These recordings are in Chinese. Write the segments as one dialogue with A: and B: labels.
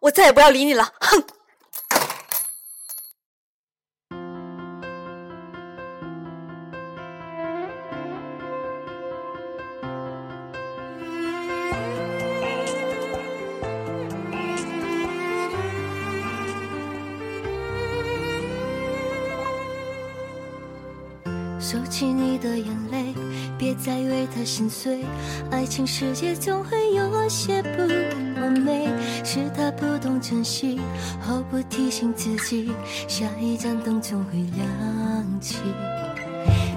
A: 我再也不要理你了，哼！
B: 心
C: 碎。爱情世界总
B: 会有些不完美，是他不懂珍惜，
C: 毫不提
B: 醒自己，下一盏
C: 灯总会
B: 亮起。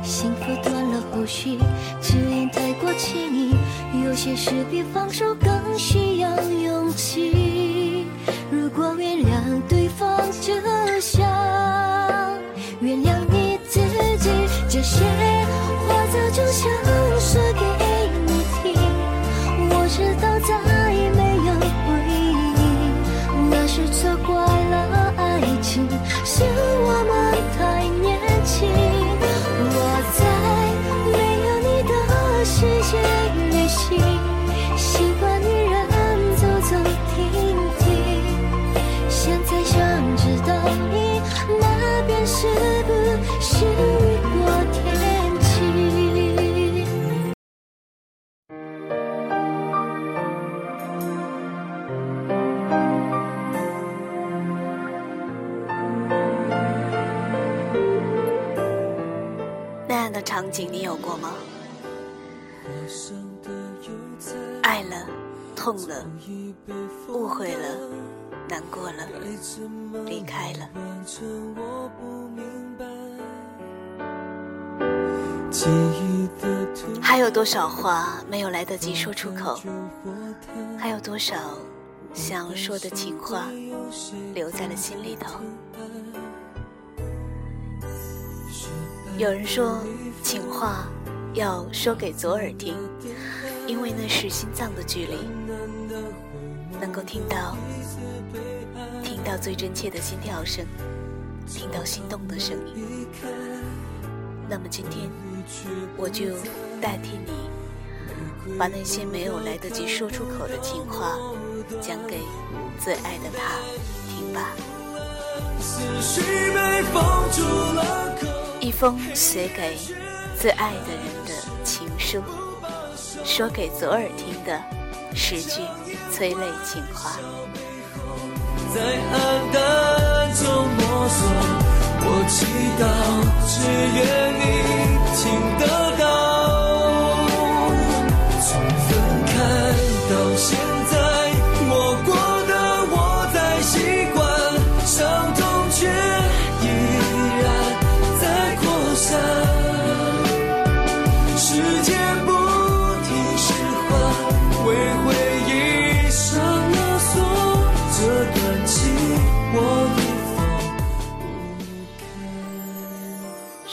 B: 幸福断了后续，只因太过亲密，有些事比放手更需要勇气。如果原谅对方，就像原谅你自己。这些
A: 场景你有过吗？爱了，痛了，误会了，难过了，离开了。还有多少话没有来得及说出口？还有多少想说的情话留在了心里头？有人说，情话要说给左耳听，因为那是心脏的距离，能够听到，听到最真切的心跳声，听到心动的声音。那么今天，我就代替你，把那些没有来得及说出口的情话，讲给最爱的他听吧。一封写给最爱的人的情书，说给左耳听的十句催泪情话。在
D: 暗淡中摸索，我祈祷，只愿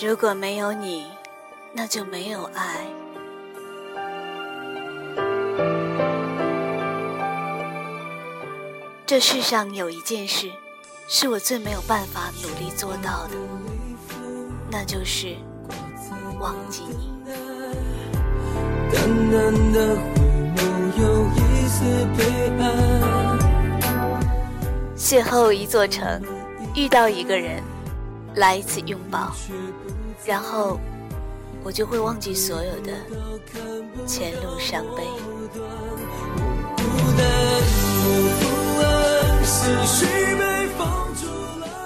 A: 如果没有你，那就没有爱。这世上有一件事，是我最没有办法努力做到的，那就是忘记你。
D: 淡淡的回眸有一丝悲哀。
A: 邂逅一座城，遇到一个人，来一次拥抱，然后我就会忘记所有的前路伤悲。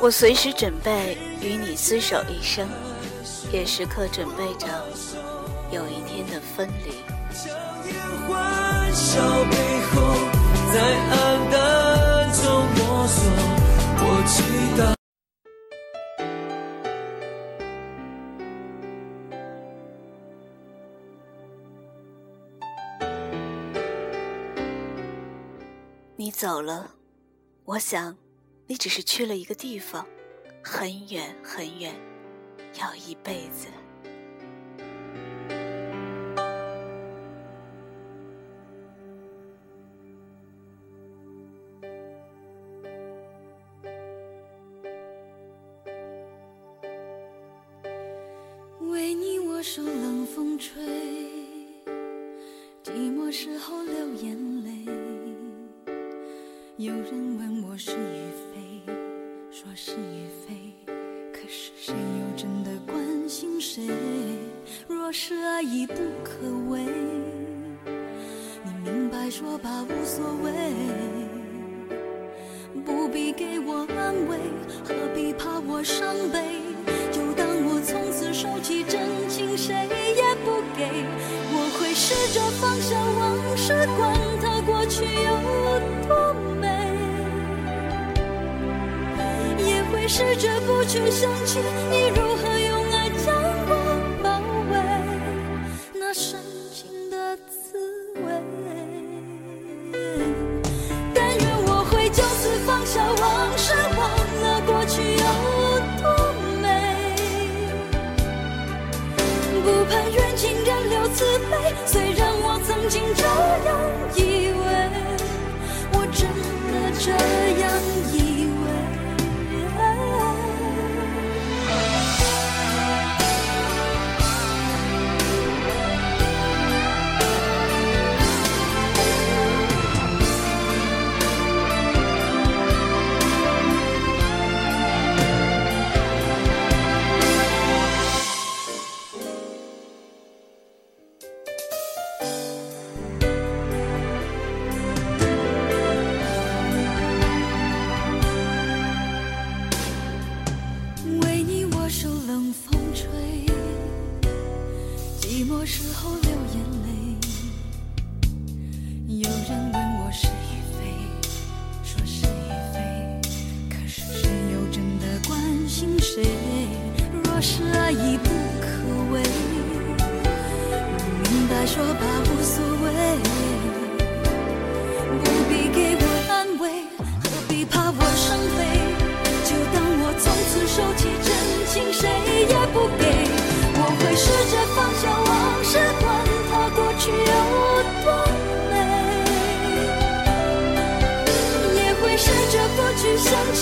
A: 我随时准备与你厮守一生，也时刻准备着有一天的分离。走了，我想你只是去了一个地方，很远很远，要一辈子。
B: 有人问我是与非，说是与非，可是谁又真的关心谁？若是爱已不可为，你明白说吧，无所谓，不必给我安慰，何必怕我伤悲？就当我从此收起真情，谁也不给。我会试着放下往事，管它过去有多试着不去想起你如何用爱将我包围，那深情的滋味。但愿我会就此放下往事，忘了过去有多美。不盼缘尽人留慈悲，虽然我曾经这样以为，我真的这收起真情谁也不给我会试着放下往事管它过去有多美。也会试着不去想起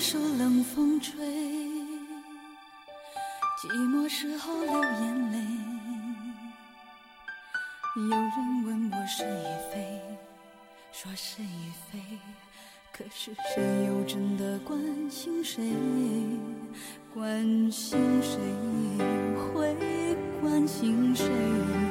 B: 受冷风吹寂寞时候流眼泪有人问我是与非说是与非可是谁又真的关心谁关心谁会关心谁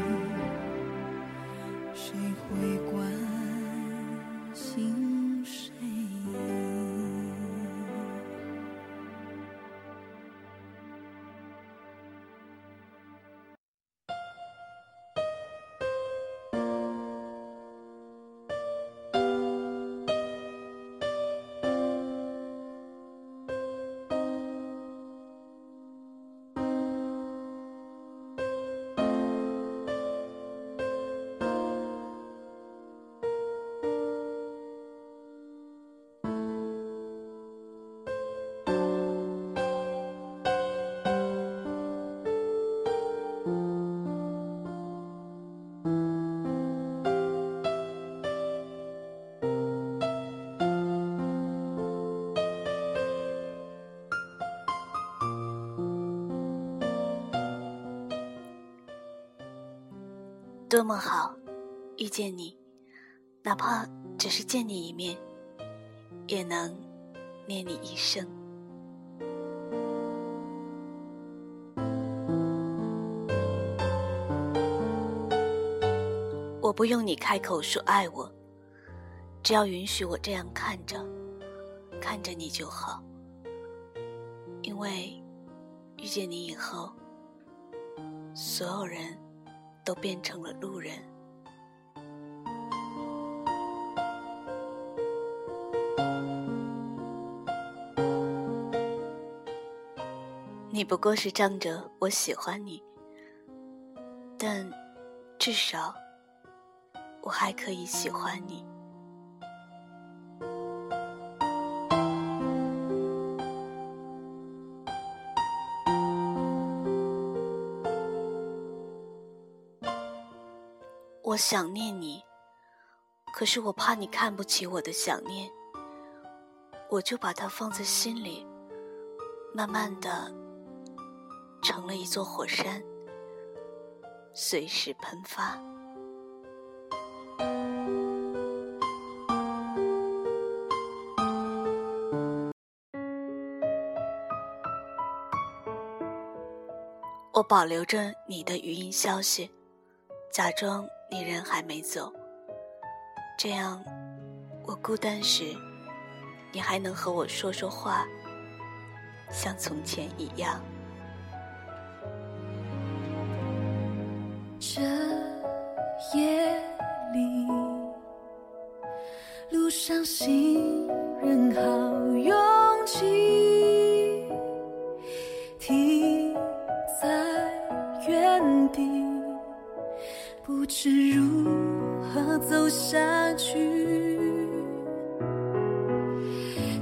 A: 多么好，遇见你，哪怕只是见你一面，也能念你一生。我不用你开口说爱我，只要允许我这样看着，看着你就好。因为遇见你以后，所有人。都变成了路人。你不过是仗着我喜欢你，但至少我还可以喜欢你。我想念你，可是我怕你看不起我的想念，我就把它放在心里，慢慢的成了一座火山，随时喷发。我保留着你的语音消息，假装。你人还没走，这样，我孤单时，你还能和我说说话，像从前一样。
B: 知如何走下去，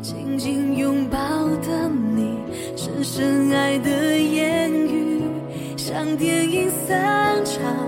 B: 紧紧拥抱的你，深深爱的言语，像电影散场。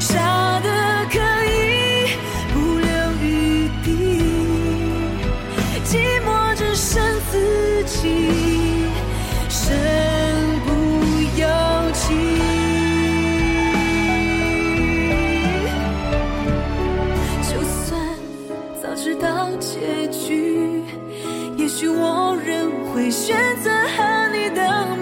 B: 傻的可以不留余地寂寞只剩自己身不由己。就算早知道结局也许我仍会选择和你等